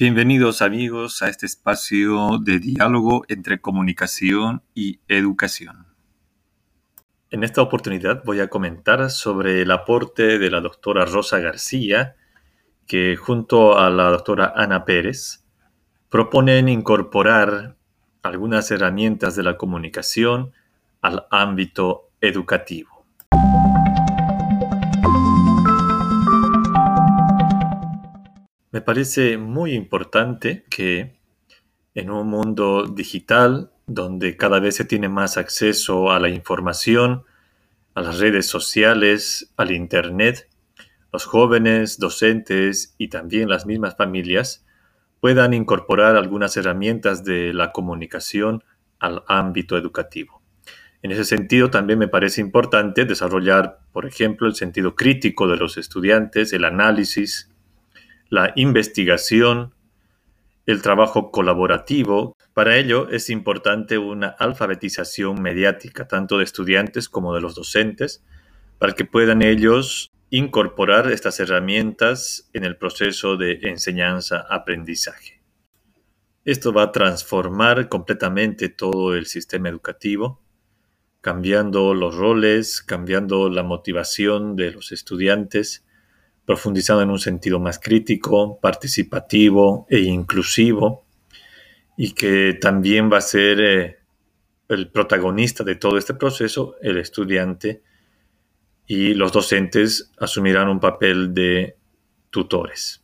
Bienvenidos amigos a este espacio de diálogo entre comunicación y educación. En esta oportunidad voy a comentar sobre el aporte de la doctora Rosa García, que junto a la doctora Ana Pérez proponen incorporar algunas herramientas de la comunicación al ámbito educativo. Me parece muy importante que en un mundo digital donde cada vez se tiene más acceso a la información, a las redes sociales, al Internet, los jóvenes, docentes y también las mismas familias puedan incorporar algunas herramientas de la comunicación al ámbito educativo. En ese sentido, también me parece importante desarrollar, por ejemplo, el sentido crítico de los estudiantes, el análisis, la investigación, el trabajo colaborativo. Para ello es importante una alfabetización mediática, tanto de estudiantes como de los docentes, para que puedan ellos incorporar estas herramientas en el proceso de enseñanza-aprendizaje. Esto va a transformar completamente todo el sistema educativo, cambiando los roles, cambiando la motivación de los estudiantes, profundizando en un sentido más crítico, participativo e inclusivo, y que también va a ser eh, el protagonista de todo este proceso, el estudiante, y los docentes asumirán un papel de tutores.